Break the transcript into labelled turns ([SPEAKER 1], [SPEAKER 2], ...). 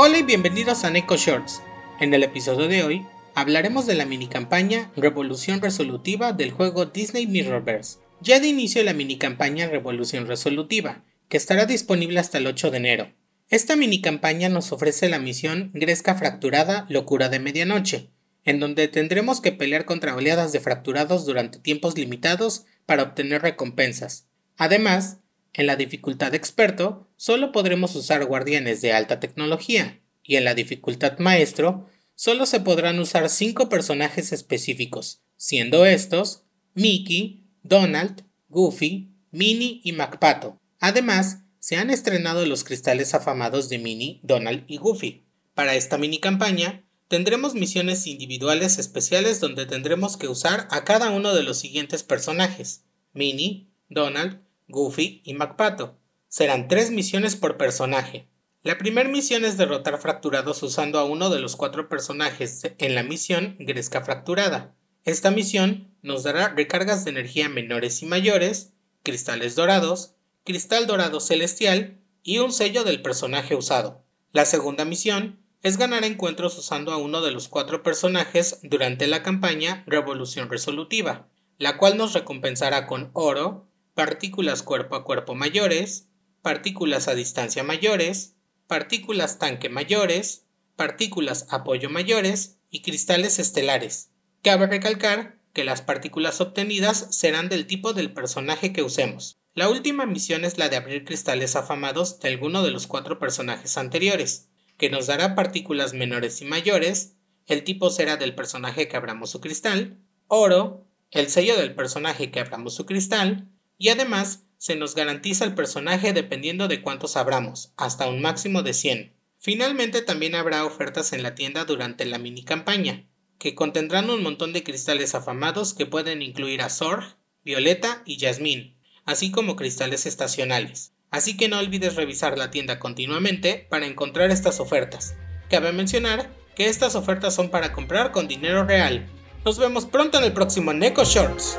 [SPEAKER 1] Hola y bienvenidos a Neko Shorts. En el episodio de hoy hablaremos de la mini campaña Revolución Resolutiva del juego Disney Mirrorverse. Ya de inicio la mini campaña Revolución Resolutiva, que estará disponible hasta el 8 de enero. Esta mini campaña nos ofrece la misión Gresca Fracturada Locura de Medianoche, en donde tendremos que pelear contra oleadas de fracturados durante tiempos limitados para obtener recompensas. Además, en la dificultad experto, solo podremos usar guardianes de alta tecnología, y en la dificultad maestro, solo se podrán usar 5 personajes específicos, siendo estos Mickey, Donald, Goofy, Minnie y MacPato. Además, se han estrenado los cristales afamados de Minnie, Donald y Goofy. Para esta mini campaña, tendremos misiones individuales especiales donde tendremos que usar a cada uno de los siguientes personajes: Minnie, Donald, Goofy y MacPato. Serán tres misiones por personaje. La primera misión es derrotar fracturados usando a uno de los cuatro personajes en la misión Gresca Fracturada. Esta misión nos dará recargas de energía menores y mayores, cristales dorados, cristal dorado celestial y un sello del personaje usado. La segunda misión es ganar encuentros usando a uno de los cuatro personajes durante la campaña Revolución Resolutiva, la cual nos recompensará con oro, partículas cuerpo a cuerpo mayores, partículas a distancia mayores, partículas tanque mayores, partículas apoyo mayores y cristales estelares. Cabe recalcar que las partículas obtenidas serán del tipo del personaje que usemos. La última misión es la de abrir cristales afamados de alguno de los cuatro personajes anteriores, que nos dará partículas menores y mayores, el tipo será del personaje que abramos su cristal, oro, el sello del personaje que abramos su cristal, y además se nos garantiza el personaje dependiendo de cuántos abramos, hasta un máximo de 100. Finalmente también habrá ofertas en la tienda durante la mini campaña, que contendrán un montón de cristales afamados que pueden incluir a Sorg, Violeta y Jasmine, así como cristales estacionales. Así que no olvides revisar la tienda continuamente para encontrar estas ofertas. Cabe mencionar que estas ofertas son para comprar con dinero real. Nos vemos pronto en el próximo Neko Shorts.